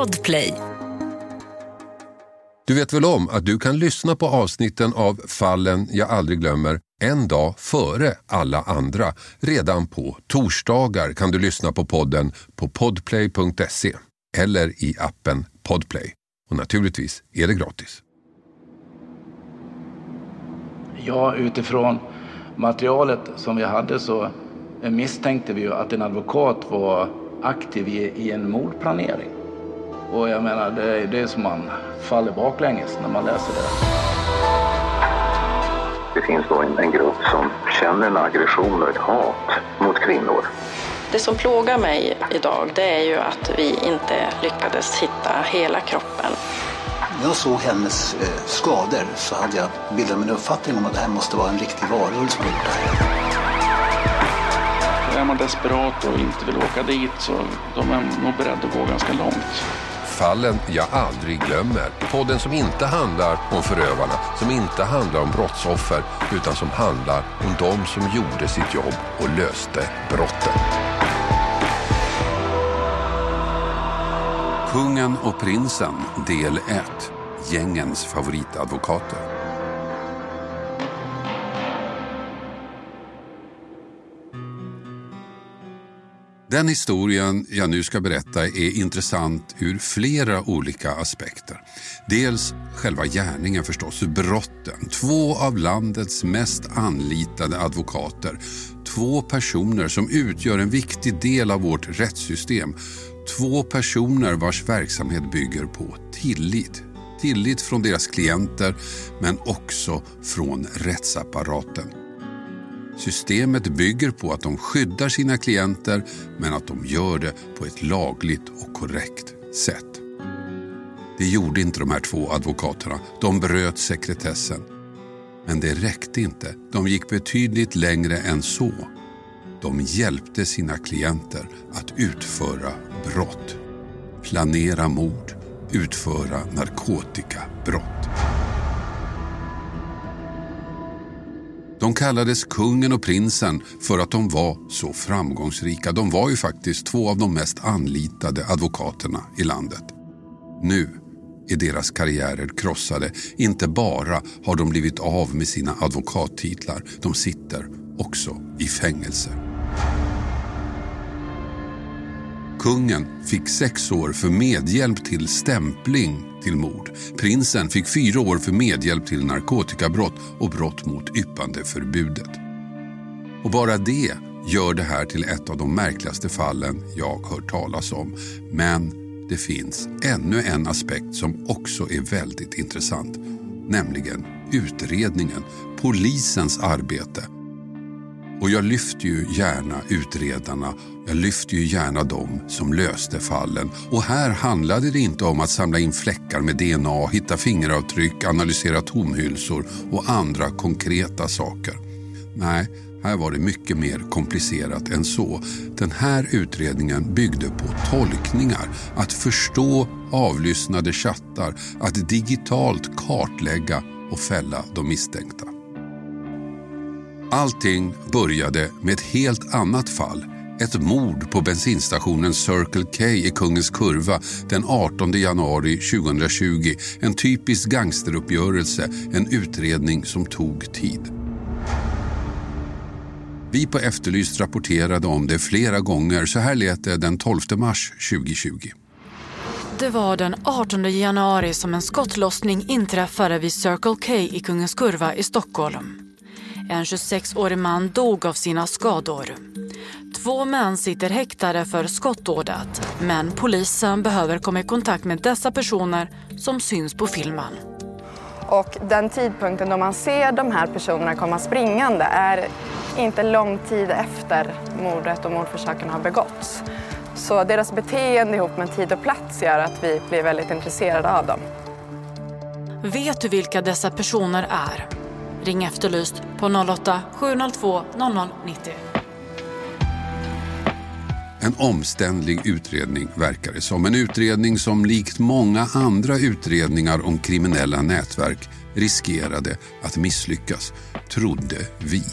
Podplay. Du vet väl om att du kan lyssna på avsnitten av Fallen jag aldrig glömmer en dag före alla andra. Redan på torsdagar kan du lyssna på podden på podplay.se eller i appen Podplay. Och naturligtvis är det gratis. Ja, utifrån materialet som vi hade så misstänkte vi ju att en advokat var aktiv i, i en mordplanering. Och jag menar, det är det som man faller baklänges när man läser det. Det finns då en, en grupp som känner en aggression och ett hat mot kvinnor. Det som plågar mig idag det är ju att vi inte lyckades hitta hela kroppen. När jag såg hennes eh, skador så hade jag bildat mig en uppfattning om att det här måste vara en riktig varulv som har gjort det här. Är man desperat och inte vill åka dit så de är nog beredda att gå ganska långt. Fallen jag aldrig glömmer. Podden som inte handlar om förövarna, som inte handlar om brottsoffer, utan som handlar om de som gjorde sitt jobb och löste brotten. Kungen och prinsen, del 1. Gängens favoritadvokater. Den historien jag nu ska berätta är intressant ur flera olika aspekter. Dels själva gärningen förstås, brotten. Två av landets mest anlitade advokater. Två personer som utgör en viktig del av vårt rättssystem. Två personer vars verksamhet bygger på tillit. Tillit från deras klienter men också från rättsapparaten. Systemet bygger på att de skyddar sina klienter men att de gör det på ett lagligt och korrekt sätt. Det gjorde inte de här två advokaterna. De bröt sekretessen. Men det räckte inte. De gick betydligt längre än så. De hjälpte sina klienter att utföra brott. Planera mord, utföra narkotikabrott. De kallades kungen och prinsen för att de var så framgångsrika. De var ju faktiskt två av de mest anlitade advokaterna i landet. Nu är deras karriärer krossade. Inte bara har de blivit av med sina advokattitlar, de sitter också i fängelse. Kungen fick sex år för medhjälp till stämpling till mord. Prinsen fick fyra år för medhjälp till narkotikabrott och brott mot yppandeförbudet. Och bara det gör det här till ett av de märkligaste fallen jag hört talas om. Men det finns ännu en aspekt som också är väldigt intressant. Nämligen utredningen, polisens arbete. Och jag lyfter ju gärna utredarna, jag lyfter ju gärna dem som löste fallen. Och här handlade det inte om att samla in fläckar med DNA, hitta fingeravtryck, analysera tomhylsor och andra konkreta saker. Nej, här var det mycket mer komplicerat än så. Den här utredningen byggde på tolkningar, att förstå avlyssnade chattar, att digitalt kartlägga och fälla de misstänkta. Allting började med ett helt annat fall. Ett mord på bensinstationen Circle K i Kungens Kurva den 18 januari 2020. En typisk gangsteruppgörelse, en utredning som tog tid. Vi på Efterlyst rapporterade om det flera gånger. Så här lät det den 12 mars 2020. Det var den 18 januari som en skottlossning inträffade vid Circle K i Kungens Kurva i Stockholm. En 26-årig man dog av sina skador. Två män sitter häktade för skottdådet men polisen behöver komma i kontakt med dessa personer som syns på filmen. Och den tidpunkten då man ser de här personerna komma springande är inte lång tid efter mordet och mordförsöken har begåtts. Så deras beteende ihop med tid och plats gör att vi blir väldigt intresserade av dem. Vet du vilka dessa personer är? Ring Efterlyst på 08-702 0090. En omständlig utredning verkar det som. En utredning som likt många andra utredningar om kriminella nätverk riskerade att misslyckas, trodde vi.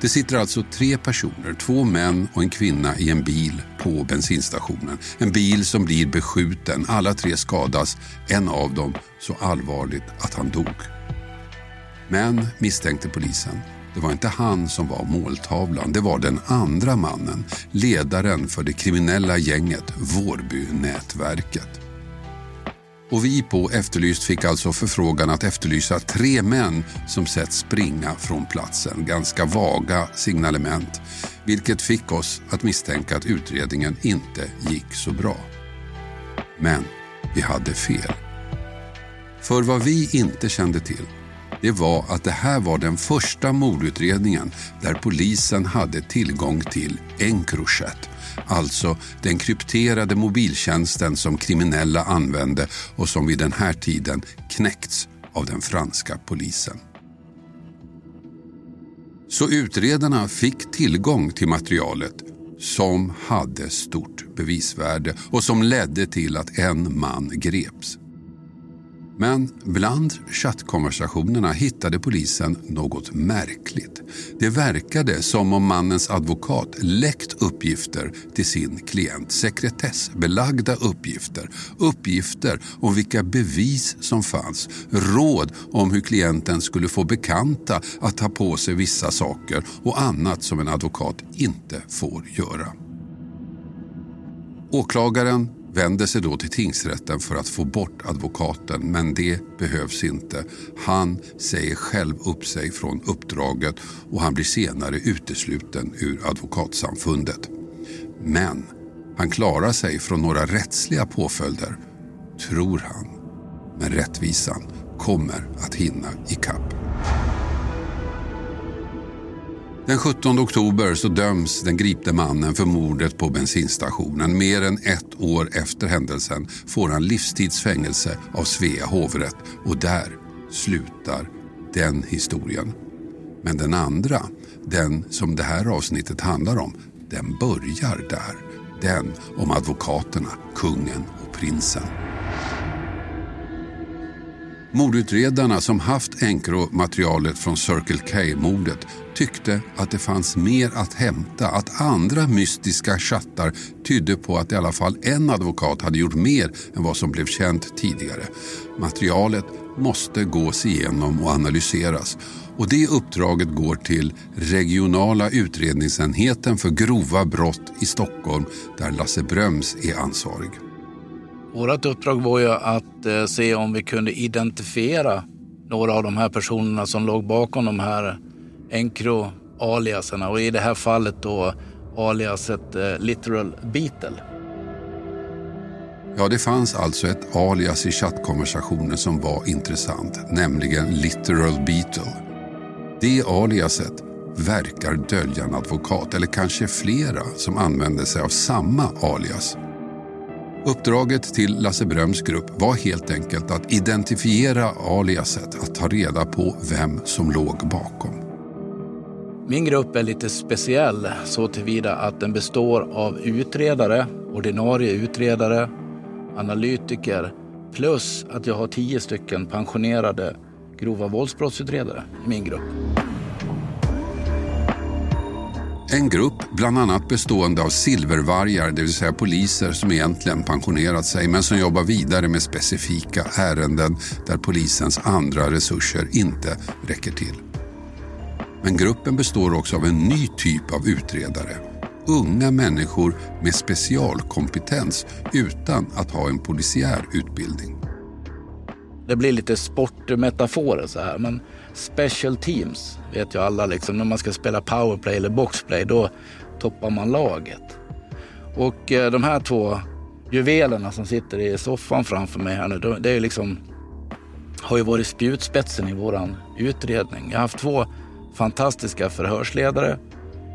Det sitter alltså tre personer, två män och en kvinna i en bil på bensinstationen. En bil som blir beskjuten. Alla tre skadas, en av dem så allvarligt att han dog. Men, misstänkte polisen, det var inte han som var måltavlan. Det var den andra mannen, ledaren för det kriminella gänget Vårbynätverket. Och vi på Efterlyst fick alltså förfrågan att efterlysa tre män som sett springa från platsen. Ganska vaga signalement, vilket fick oss att misstänka att utredningen inte gick så bra. Men vi hade fel. För vad vi inte kände till det var att det här var den första mordutredningen där polisen hade tillgång till Encrochat, alltså den krypterade mobiltjänsten som kriminella använde och som vid den här tiden knäckts av den franska polisen. Så utredarna fick tillgång till materialet som hade stort bevisvärde och som ledde till att en man greps. Men bland chattkonversationerna hittade polisen något märkligt. Det verkade som om mannens advokat läckt uppgifter till sin klient. Sekretessbelagda uppgifter. Uppgifter om vilka bevis som fanns. Råd om hur klienten skulle få bekanta att ta på sig vissa saker och annat som en advokat inte får göra. Åklagaren vänder sig då till tingsrätten för att få bort advokaten men det behövs inte. Han säger själv upp sig från uppdraget och han blir senare utesluten ur advokatsamfundet. Men han klarar sig från några rättsliga påföljder, tror han. Men rättvisan kommer att hinna ikapp. Den 17 oktober så döms den gripte mannen för mordet på bensinstationen. Mer än ett år efter händelsen får han livstidsfängelse av Svea hovrätt och där slutar den historien. Men den andra, den som det här avsnittet handlar om, den börjar där. Den om advokaterna, kungen och prinsen. Mordutredarna som haft Encro-materialet från Circle K-mordet tyckte att det fanns mer att hämta, att andra mystiska chattar tydde på att i alla fall en advokat hade gjort mer än vad som blev känt tidigare. Materialet måste gås igenom och analyseras och det uppdraget går till regionala utredningsenheten för grova brott i Stockholm där Lasse Bröms är ansvarig. Vårt uppdrag var ju att eh, se om vi kunde identifiera några av de här personerna som låg bakom de här Encro-aliaserna och i det här fallet då aliaset eh, Literal Beetle. Ja, det fanns alltså ett alias i chattkonversationen som var intressant, nämligen Literal Beetle. Det aliaset verkar dölja en advokat, eller kanske flera som använder sig av samma alias. Uppdraget till Lasse Bröms grupp var helt enkelt att identifiera aliaset, att ta reda på vem som låg bakom. Min grupp är lite speciell så tillvida att den består av utredare, ordinarie utredare, analytiker plus att jag har tio stycken pensionerade grova våldsbrottsutredare i min grupp. En grupp bland annat bestående av silvervargar, det vill säga poliser som egentligen pensionerat sig men som jobbar vidare med specifika ärenden där polisens andra resurser inte räcker till. Men gruppen består också av en ny typ av utredare. Unga människor med specialkompetens utan att ha en polisiär utbildning. Det blir lite sportmetaforer så här, men special teams vet ju alla liksom. När man ska spela powerplay eller boxplay då toppar man laget. Och eh, de här två juvelerna som sitter i soffan framför mig här nu, det är liksom har ju varit spjutspetsen i våran utredning. Jag har haft två fantastiska förhörsledare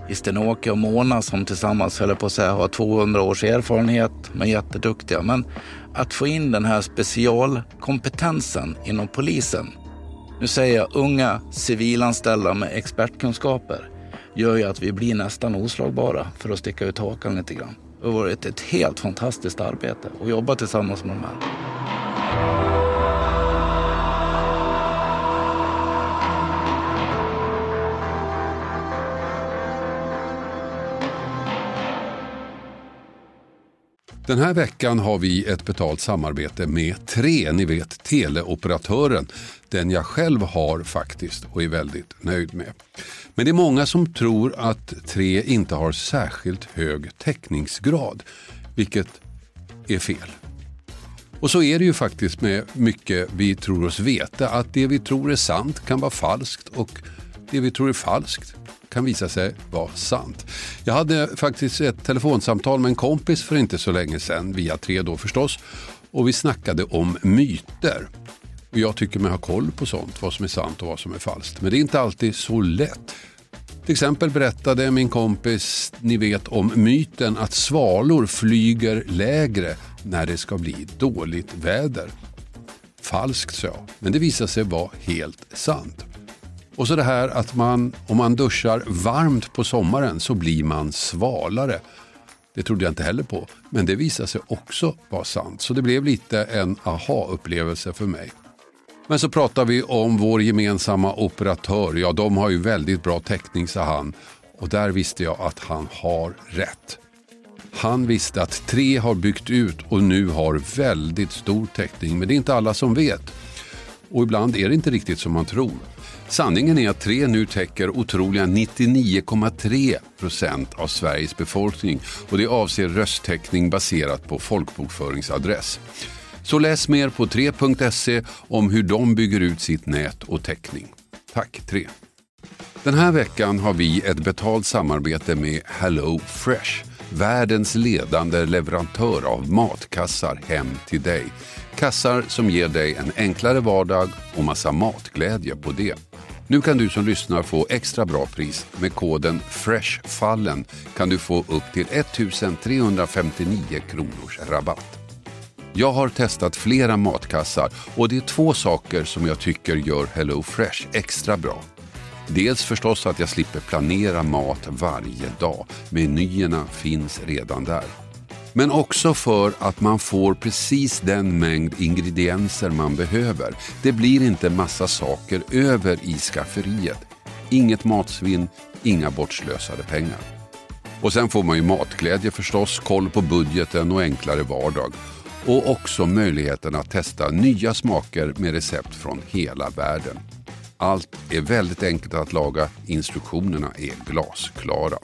i Sten-Åke och Mona som tillsammans höll på att säga har 200 års erfarenhet, men jätteduktiga. Men att få in den här specialkompetensen inom polisen, nu säger jag unga civilanställda med expertkunskaper, gör ju att vi blir nästan oslagbara för att sticka ut hakan lite grann. Det har varit ett helt fantastiskt arbete att jobba tillsammans med de här. Den här veckan har vi ett betalt samarbete med Tre, ni vet teleoperatören. Den jag själv har faktiskt och är väldigt nöjd med. Men det är många som tror att Tre inte har särskilt hög täckningsgrad, vilket är fel. Och så är det ju faktiskt med mycket vi tror oss veta, att det vi tror är sant kan vara falskt och det vi tror är falskt kan visa sig vara sant. Jag hade faktiskt ett telefonsamtal med en kompis för inte så länge sedan, via tre då förstås, och vi snackade om myter. Och jag tycker mig ha koll på sånt, vad som är sant och vad som är falskt. Men det är inte alltid så lätt. Till exempel berättade min kompis, ni vet om myten att svalor flyger lägre när det ska bli dåligt väder. Falskt sa jag, men det visade sig vara helt sant. Och så det här att man, om man duschar varmt på sommaren så blir man svalare. Det trodde jag inte heller på, men det visade sig också vara sant. Så det blev lite en aha-upplevelse för mig. Men så pratar vi om vår gemensamma operatör. Ja, de har ju väldigt bra täckning, sa han. Och där visste jag att han har rätt. Han visste att tre har byggt ut och nu har väldigt stor täckning. Men det är inte alla som vet. Och ibland är det inte riktigt som man tror. Sanningen är att tre nu täcker otroliga 99,3 procent av Sveriges befolkning och det avser rösttäckning baserat på folkbokföringsadress. Så läs mer på 3.se om hur de bygger ut sitt nät och täckning. Tack 3. Den här veckan har vi ett betalt samarbete med Hello Fresh, världens ledande leverantör av matkassar hem till dig. Kassar som ger dig en enklare vardag och massa matglädje på det. Nu kan du som lyssnar få extra bra pris. Med koden FRESHFALLEN kan du få upp till 1359 kronors rabatt. Jag har testat flera matkassar och det är två saker som jag tycker gör Hello Fresh extra bra. Dels förstås att jag slipper planera mat varje dag. Menyerna finns redan där. Men också för att man får precis den mängd ingredienser man behöver. Det blir inte massa saker över i skafferiet. Inget matsvinn, inga bortslösade pengar. Och sen får man ju matglädje förstås, koll på budgeten och enklare vardag. Och också möjligheten att testa nya smaker med recept från hela världen. Allt är väldigt enkelt att laga, instruktionerna är glasklara.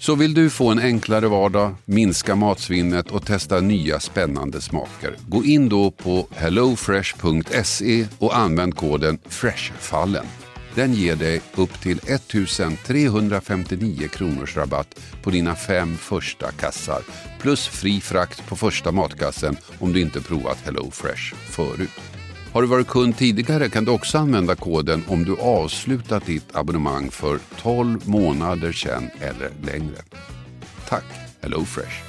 Så vill du få en enklare vardag, minska matsvinnet och testa nya spännande smaker. Gå in då på hellofresh.se och använd koden FRESHFALLEN. Den ger dig upp till 1359 kronors rabatt på dina fem första kassar plus fri frakt på första matkassen om du inte provat HelloFresh förut. Har du varit kund tidigare kan du också använda koden om du avslutat ditt abonnemang för 12 månader sedan eller längre. Tack HelloFresh.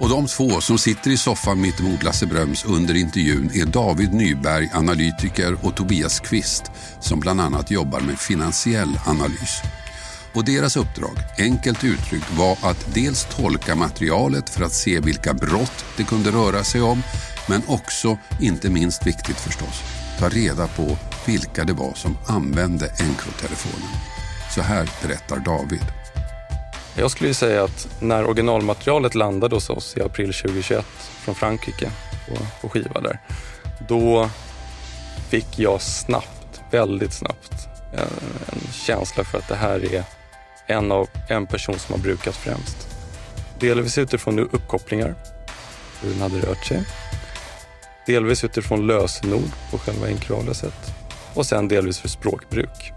Och de två som sitter i soffan mittemot Lasse Bröms under intervjun är David Nyberg, analytiker och Tobias Kvist som bland annat jobbar med finansiell analys. Och deras uppdrag, enkelt uttryckt, var att dels tolka materialet för att se vilka brott det kunde röra sig om, men också, inte minst viktigt förstås, ta reda på vilka det var som använde Encrotelefonen. Så här berättar David. Jag skulle säga att när originalmaterialet landade hos oss i april 2021 från Frankrike på, på skiva där, då fick jag snabbt, väldigt snabbt, en, en känsla för att det här är en, av, en person som har brukat främst. Delvis utifrån uppkopplingar, hur den hade rört sig. Delvis utifrån lösenord på själva enkralet och sen delvis för språkbruk.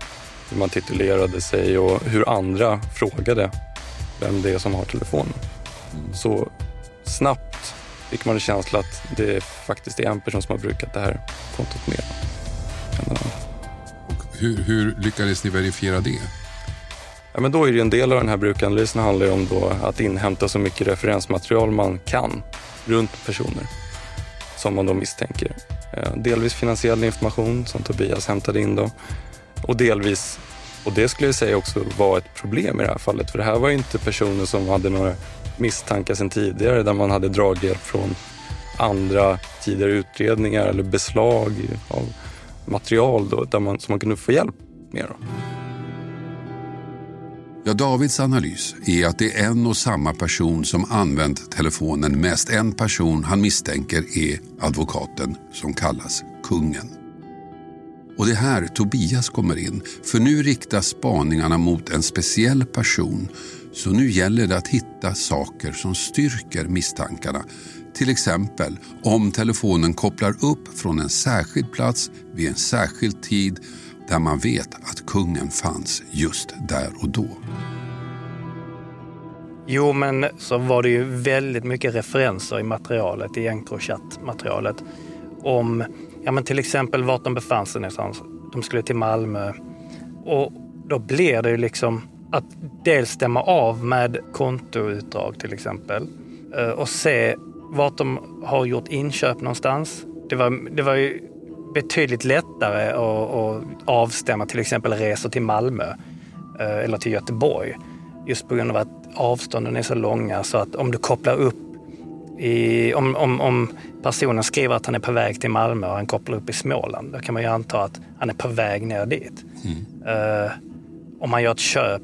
Hur man titulerade sig och hur andra frågade vem det är som har telefonen. Så snabbt fick man en känsla att det faktiskt är en person som har brukat det här kontot mer än Hur, hur lyckades ni verifiera det? Ja, men då är det en del av den här brukanalysen handlar om då att inhämta så mycket referensmaterial man kan runt personer som man då misstänker. Eh, delvis finansiell information som Tobias hämtade in då och delvis, och det skulle jag säga också var ett problem i det här fallet, för det här var ju inte personer som hade några misstankar sedan tidigare där man hade draghjälp från andra tidigare utredningar eller beslag av material då, där man, som man kunde få hjälp med. Då. Ja, Davids analys är att det är en och samma person som använt telefonen mest. En person han misstänker är advokaten som kallas kungen. Och det är här Tobias kommer in, för nu riktas spaningarna mot en speciell person. Så nu gäller det att hitta saker som styrker misstankarna. Till exempel om telefonen kopplar upp från en särskild plats vid en särskild tid där man vet att kungen fanns just där och då. Jo, men så var det ju väldigt mycket referenser i materialet, i Encrochat-materialet. Om ja, men till exempel vart de befann sig någonstans. De skulle till Malmö. Och då blir det ju liksom att dels stämma av med kontoutdrag till exempel eh, och se vart de har gjort inköp någonstans. Det var, det var ju betydligt lättare att, att avstämma till exempel resor till Malmö eh, eller till Göteborg. Just på grund av att avstånden är så långa så att om du kopplar upp i, om, om, om personen skriver att han är på väg till Malmö och han kopplar upp i Småland, då kan man ju anta att han är på väg ner dit. Mm. Uh, om man gör ett köp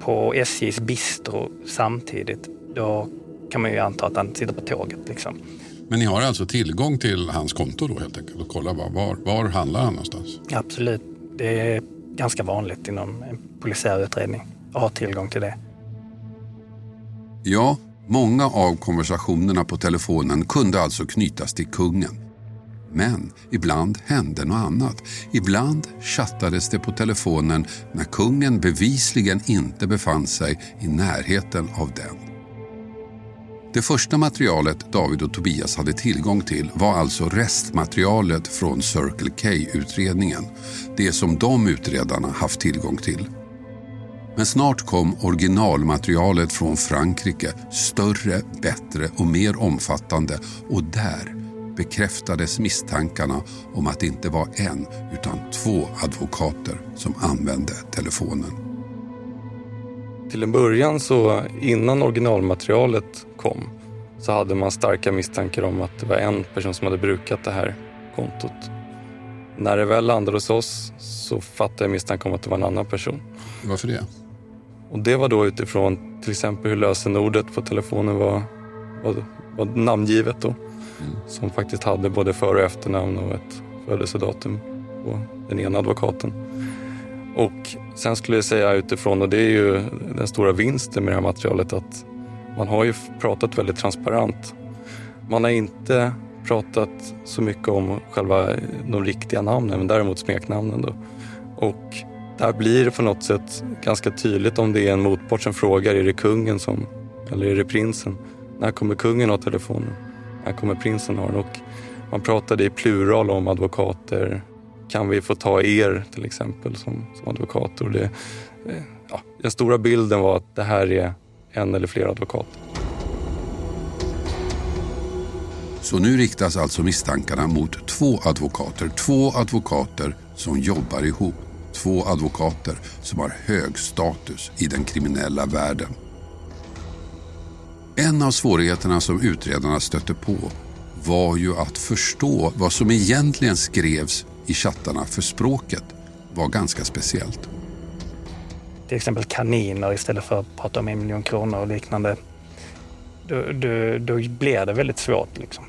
på SJs bistro samtidigt, då kan man ju anta att han sitter på tåget. Liksom. Men ni har alltså tillgång till hans konto då helt enkelt och kolla var, var, var handlar han någonstans? Absolut. Det är ganska vanligt inom en polisiär utredning att ha tillgång till det. Ja, många av konversationerna på telefonen kunde alltså knytas till kungen. Men ibland hände något annat. Ibland chattades det på telefonen när kungen bevisligen inte befann sig i närheten av den. Det första materialet David och Tobias hade tillgång till var alltså restmaterialet från Circle K-utredningen. Det som de utredarna haft tillgång till. Men snart kom originalmaterialet från Frankrike, större, bättre och mer omfattande och där bekräftades misstankarna om att det inte var en utan två advokater som använde telefonen. Till en början så innan originalmaterialet kom så hade man starka misstankar om att det var en person som hade brukat det här kontot. När det väl landade hos oss så fattade jag misstanke om att det var en annan person. Varför det? Och det var då utifrån till exempel hur lösenordet på telefonen var, var, var namngivet då. Mm. Som faktiskt hade både för och efternamn och ett födelsedatum på den ena advokaten. Och sen skulle jag säga utifrån, och det är ju den stora vinsten med det här materialet, att man har ju pratat väldigt transparent. Man har inte pratat så mycket om själva de riktiga namnen, men däremot smeknamnen. Då. Och där blir det på något sätt ganska tydligt om det är en motpart som frågar, är det kungen som, eller är det prinsen? När kommer kungen ha telefonen? När kommer prinsen ha den? Och man pratade i plural om advokater. Kan vi få ta er till exempel som, som advokater? Det, eh, ja, den stora bilden var att det här är en eller flera advokater. Så nu riktas alltså misstankarna mot två advokater. Två advokater som jobbar ihop. Två advokater som har hög status i den kriminella världen. En av svårigheterna som utredarna stötte på var ju att förstå vad som egentligen skrevs i chattarna för språket var ganska speciellt till exempel kaniner istället för att prata om en miljon kronor och liknande. Då, då, då blir det väldigt svårt. Liksom.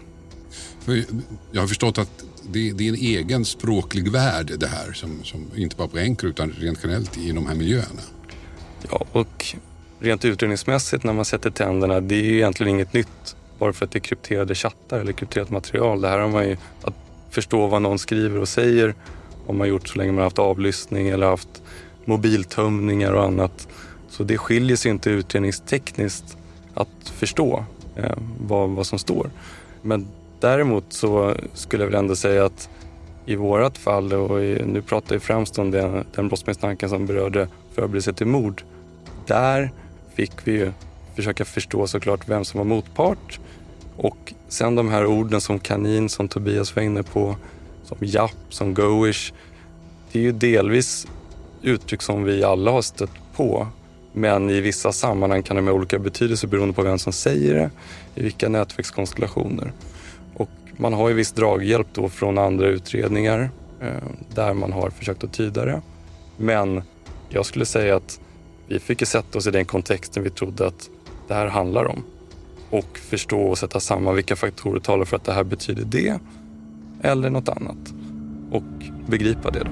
Jag har förstått att det, det, är en egen språklig värld det här, som, som inte bara på Encro utan rent generellt i de här miljöerna. Ja, och rent utredningsmässigt när man sätter tänderna, det är ju egentligen inget nytt bara för att det är krypterade chattar eller krypterat material. Det här har man ju, att förstå vad någon skriver och säger, har man gjort så länge man har haft avlyssning eller haft mobiltömningar och annat. Så det skiljer sig inte utredningstekniskt att förstå eh, vad, vad som står. Men däremot så skulle jag väl ändå säga att i vårat fall, och i, nu pratar jag främst om den, den brottsmisstanken som berörde förberedelse till mord, där fick vi ju försöka förstå såklart vem som var motpart. Och sen de här orden som kanin, som Tobias var inne på, som japp, som goish. Det är ju delvis uttryck som vi alla har stött på. Men i vissa sammanhang kan de ha olika betydelse beroende på vem som säger det, i vilka nätverkskonstellationer. Man har ju viss draghjälp då från andra utredningar eh, där man har försökt att tyda det. Men jag skulle säga att vi fick sätta oss i den kontexten vi trodde att det här handlar om. Och förstå och sätta samman vilka faktorer talar för att det här betyder det eller något annat. Och begripa det då.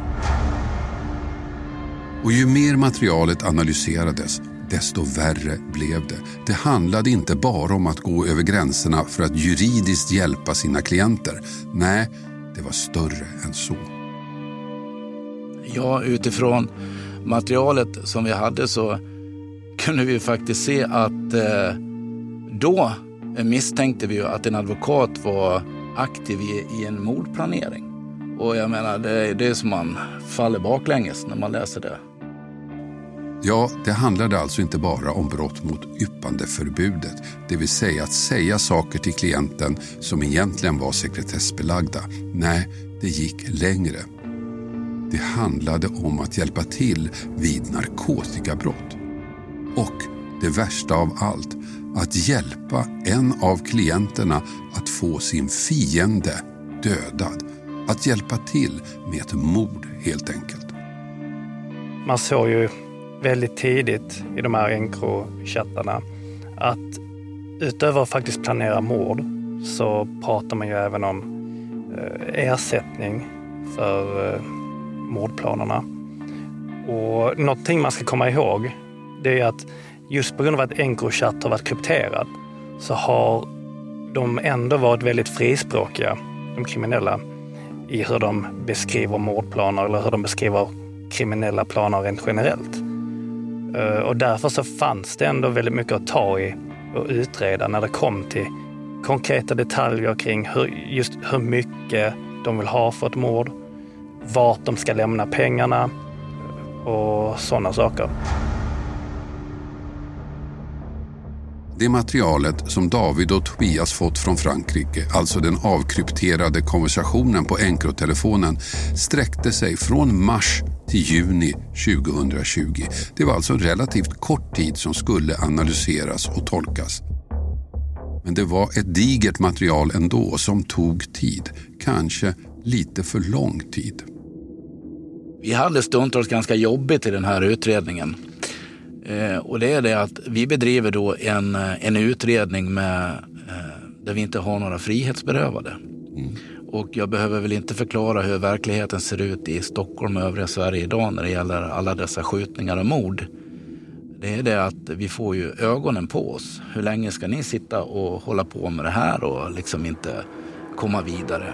Och ju mer materialet analyserades, desto värre blev det. Det handlade inte bara om att gå över gränserna för att juridiskt hjälpa sina klienter. Nej, det var större än så. Ja, utifrån materialet som vi hade så kunde vi faktiskt se att eh, då misstänkte vi ju att en advokat var aktiv i, i en mordplanering. Och jag menar, det, det är som man faller baklänges när man läser det. Ja, det handlade alltså inte bara om brott mot yppandeförbudet, det vill säga att säga saker till klienten som egentligen var sekretessbelagda. Nej, det gick längre. Det handlade om att hjälpa till vid narkotikabrott. Och det värsta av allt, att hjälpa en av klienterna att få sin fiende dödad. Att hjälpa till med ett mord helt enkelt. Man såg ju väldigt tidigt i de här Encrochattarna att utöver att faktiskt planera mord så pratar man ju även om eh, ersättning för eh, mordplanerna. Och någonting man ska komma ihåg det är att just på grund av att Encrochat har varit krypterad så har de ändå varit väldigt frispråkiga, de kriminella, i hur de beskriver mordplaner eller hur de beskriver kriminella planer rent generellt. Eh, och därför så fanns det ändå väldigt mycket att ta i och utreda när det kom till konkreta detaljer kring hur, just hur mycket de vill ha för ett mord, vart de ska lämna pengarna och sådana saker. Det materialet som David och Tobias fått från Frankrike, alltså den avkrypterade konversationen på Encrotelefonen, sträckte sig från mars till juni 2020. Det var alltså en relativt kort tid som skulle analyseras och tolkas. Men det var ett digert material ändå som tog tid, kanske lite för lång tid. Vi hade stundtals ganska jobbigt i den här utredningen. Eh, och det är det att vi bedriver då en, eh, en utredning med, eh, där vi inte har några frihetsberövade. Mm. Och jag behöver väl inte förklara hur verkligheten ser ut i Stockholm och övriga Sverige idag när det gäller alla dessa skjutningar och mord. Det är det att vi får ju ögonen på oss. Hur länge ska ni sitta och hålla på med det här och liksom inte komma vidare?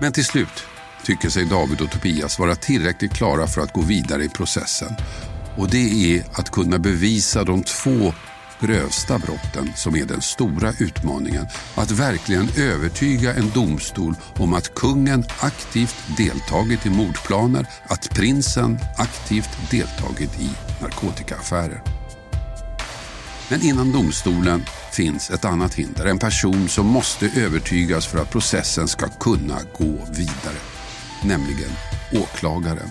Men till slut tycker sig David och Tobias vara tillräckligt klara för att gå vidare i processen. Och det är att kunna bevisa de två grövsta brotten som är den stora utmaningen. Att verkligen övertyga en domstol om att kungen aktivt deltagit i mordplaner, att prinsen aktivt deltagit i narkotikaaffärer. Men innan domstolen finns ett annat hinder. En person som måste övertygas för att processen ska kunna gå vidare. Nämligen åklagaren.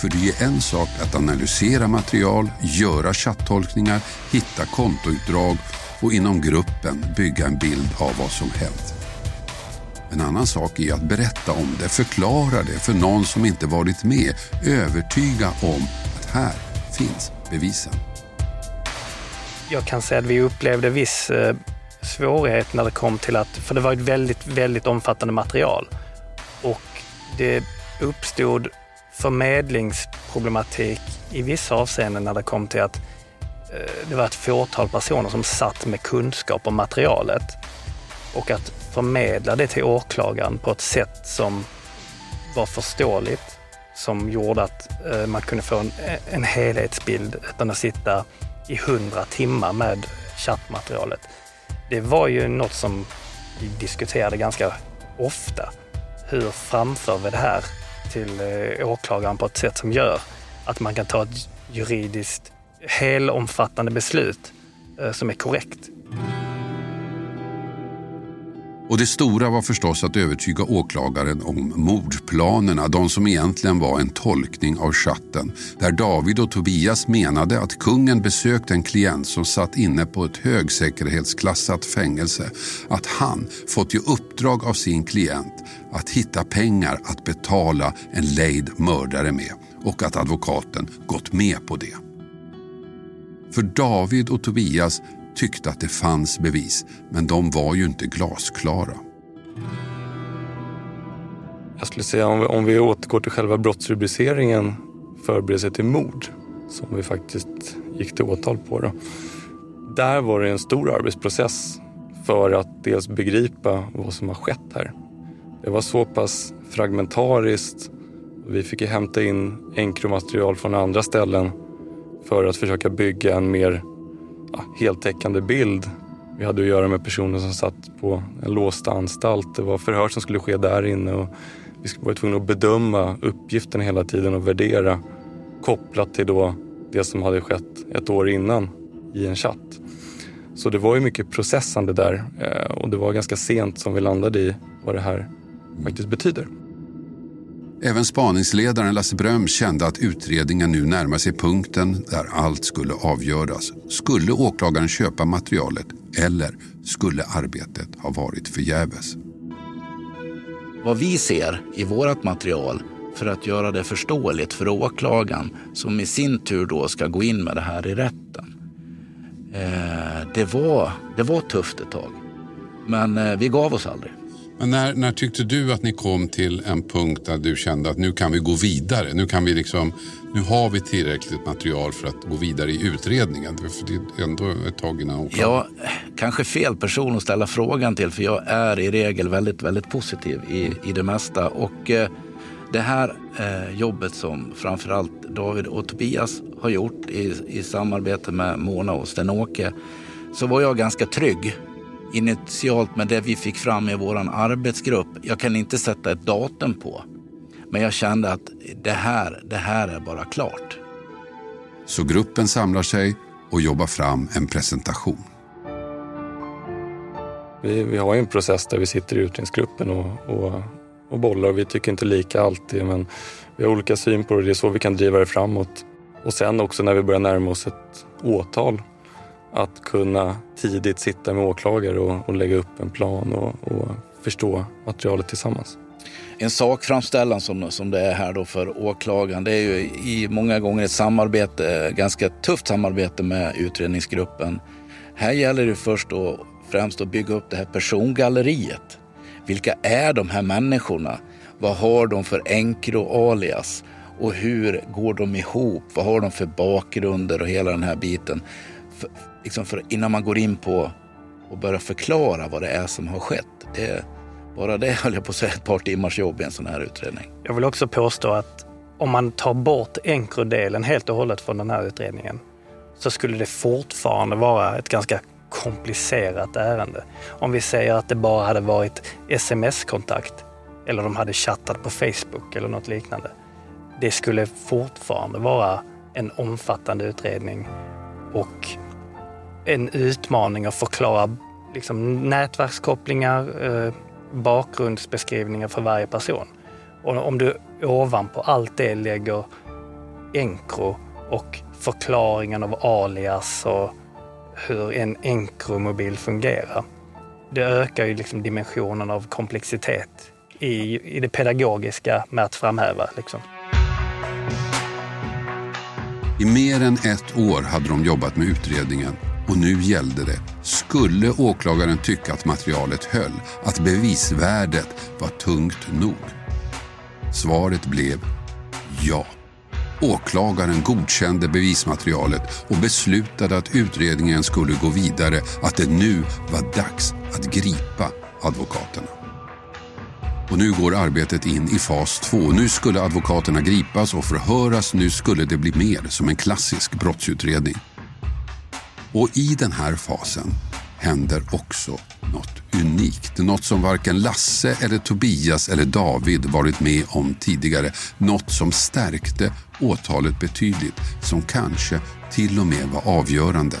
För det är en sak att analysera material, göra chattolkningar, hitta kontoutdrag och inom gruppen bygga en bild av vad som hänt. En annan sak är att berätta om det, förklara det för någon som inte varit med, övertyga om att här finns bevisen. Jag kan säga att vi upplevde viss eh, svårighet när det kom till att, för det var ett väldigt, väldigt omfattande material. Och det uppstod förmedlingsproblematik i vissa avseenden när det kom till att eh, det var ett fåtal personer som satt med kunskap om materialet. Och att förmedla det till åklagaren på ett sätt som var förståeligt, som gjorde att eh, man kunde få en, en helhetsbild utan att sitta i hundra timmar med chattmaterialet. Det var ju något som vi diskuterade ganska ofta. Hur framför vi det här till eh, åklagaren på ett sätt som gör att man kan ta ett juridiskt helomfattande beslut eh, som är korrekt. Och det stora var förstås att övertyga åklagaren om mordplanerna, de som egentligen var en tolkning av chatten, där David och Tobias menade att kungen besökt en klient som satt inne på ett högsäkerhetsklassat fängelse, att han fått i uppdrag av sin klient att hitta pengar att betala en lejd mördare med och att advokaten gått med på det. För David och Tobias tyckte att det fanns bevis, men de var ju inte glasklara. Jag skulle säga om vi, om vi återgår till själva brottsrubriceringen förberedelse till mord, som vi faktiskt gick till åtal på. Då. Där var det en stor arbetsprocess för att dels begripa vad som har skett här. Det var så pass fragmentariskt. Vi fick hämta in enkromaterial från andra ställen för att försöka bygga en mer ja, heltäckande bild. Vi hade att göra med personer som satt på en låst anstalt. Det var förhör som skulle ske där inne och vi var tvungna att bedöma uppgifterna hela tiden och värdera kopplat till då det som hade skett ett år innan i en chatt. Så det var ju mycket processande där eh, och det var ganska sent som vi landade i vad det här faktiskt betyder. Även spaningsledaren Lasse Bröm kände att utredningen nu närmar sig punkten där allt skulle avgöras. Skulle åklagaren köpa materialet eller skulle arbetet ha varit förgäves? Vad vi ser i vårt material för att göra det förståeligt för åklagaren som i sin tur då ska gå in med det här i rätten. Eh, det, var, det var tufft ett tag, men eh, vi gav oss aldrig. Men när, när tyckte du att ni kom till en punkt där du kände att nu kan vi gå vidare? Nu, kan vi liksom, nu har vi tillräckligt material för att gå vidare i utredningen. För det är ändå ett tag innan åklagaren... Ja, kanske fel person att ställa frågan till för jag är i regel väldigt, väldigt positiv i, i det mesta. Och eh, det här eh, jobbet som framförallt David och Tobias har gjort i, i samarbete med Mona och Sten-Åke så var jag ganska trygg initialt med det vi fick fram i vår arbetsgrupp. Jag kan inte sätta ett datum på. Men jag kände att det här, det här är bara klart. Så gruppen samlar sig och jobbar fram en presentation. Vi, vi har en process där vi sitter i utredningsgruppen och, och, och bollar. Vi tycker inte lika alltid men vi har olika syn på det. Det är så vi kan driva det framåt. Och sen också när vi börjar närma oss ett åtal att kunna tidigt sitta med åklagare och, och lägga upp en plan och, och, förstå materialet tillsammans. En sakframställan som, som det är här då för åklagaren, det är ju i många gånger ett samarbete, ganska tufft samarbete med utredningsgruppen. Här gäller det först och främst att bygga upp det här persongalleriet. Vilka är de här människorna? Vad har de för enkro-alias? Och hur går de ihop? Vad har de för bakgrunder och hela den här biten? För, liksom för, innan man går in på och börjar förklara vad det är som har skett. Det, bara det höll jag på att säga ett par timmars jobb i en sån här utredning. Jag vill också påstå att om man tar bort enkrodelen helt och hållet från den här utredningen så skulle det fortfarande vara ett ganska komplicerat ärende. Om vi säger att det bara hade varit sms-kontakt eller de hade chattat på Facebook eller något liknande. Det skulle fortfarande vara en omfattande utredning och en utmaning att förklara liksom, nätverkskopplingar, eh, bakgrundsbeskrivningar för varje person. Och om du ovanpå allt det lägger Encro och förklaringen av alias och hur en Encro-mobil fungerar. Det ökar ju liksom dimensionen av komplexitet i, i det pedagogiska med att framhäva. Liksom. I mer än ett år hade de jobbat med utredningen och nu gällde det. Skulle åklagaren tycka att materialet höll, att bevisvärdet var tungt nog? Svaret blev ja. Åklagaren godkände bevismaterialet och beslutade att utredningen skulle gå vidare, att det nu var dags att gripa advokaterna. Och nu går arbetet in i fas två. Nu skulle advokaterna gripas och förhöras. Nu skulle det bli mer som en klassisk brottsutredning. Och i den här fasen händer också något unikt. Något som varken Lasse eller Tobias eller David varit med om tidigare. Något som stärkte åtalet betydligt. Som kanske till och med var avgörande.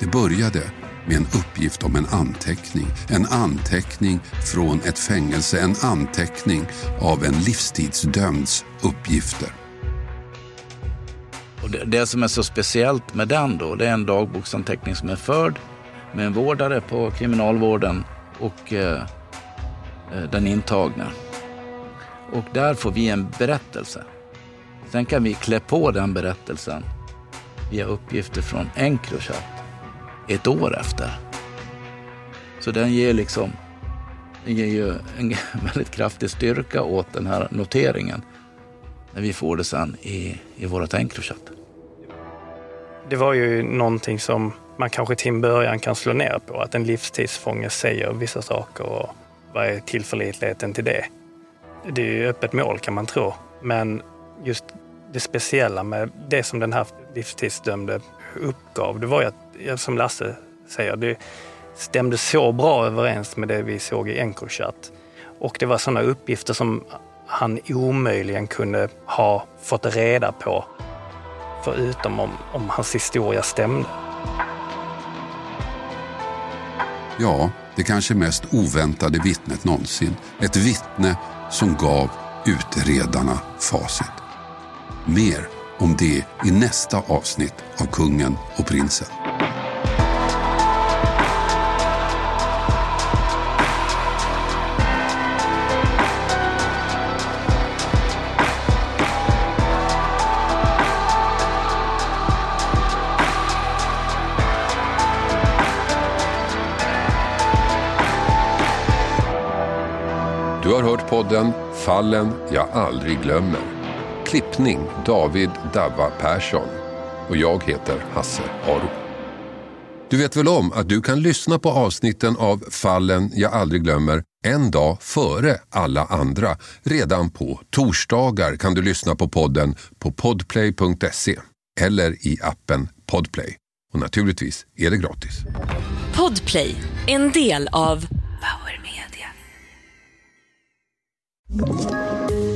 Det började med en uppgift om en anteckning. En anteckning från ett fängelse. En anteckning av en livstidsdömds uppgifter. Och det, det som är så speciellt med den då, det är en dagboksanteckning som är förd med en vårdare på kriminalvården och eh, eh den intagna. Och där får vi en berättelse. Sen kan vi klä på den berättelsen via uppgifter från Encrochat ett år efter. Så den ger liksom den ger ju en väldigt kraftig styrka åt den här noteringen när vi får det sen i, i vårt Encrochat. Det var ju någonting som man kanske till en början kan slå ner på. Att en livstidsfånge säger vissa saker och vad är tillförlitligheten till det? Det är ju öppet mål kan man tro. Men just det speciella med det som den här livstidsdömde uppgav, det var ju att, som Lasse säger, det stämde så bra överens med det vi såg i Encrochat. Och det var sådana uppgifter som han omöjligen kunde ha fått reda på förutom om, om hans historia stämde. Ja, det kanske mest oväntade vittnet någonsin. Ett vittne som gav utredarna facit. Mer om det i nästa avsnitt av Kungen och prinsen. Du har hört podden Fallen jag aldrig glömmer. Klippning David Davva Persson. Och jag heter Hasse Aro. Du vet väl om att du kan lyssna på avsnitten av Fallen jag aldrig glömmer en dag före alla andra. Redan på torsdagar kan du lyssna på podden på podplay.se eller i appen Podplay. Och naturligtvis är det gratis. Podplay, en del av you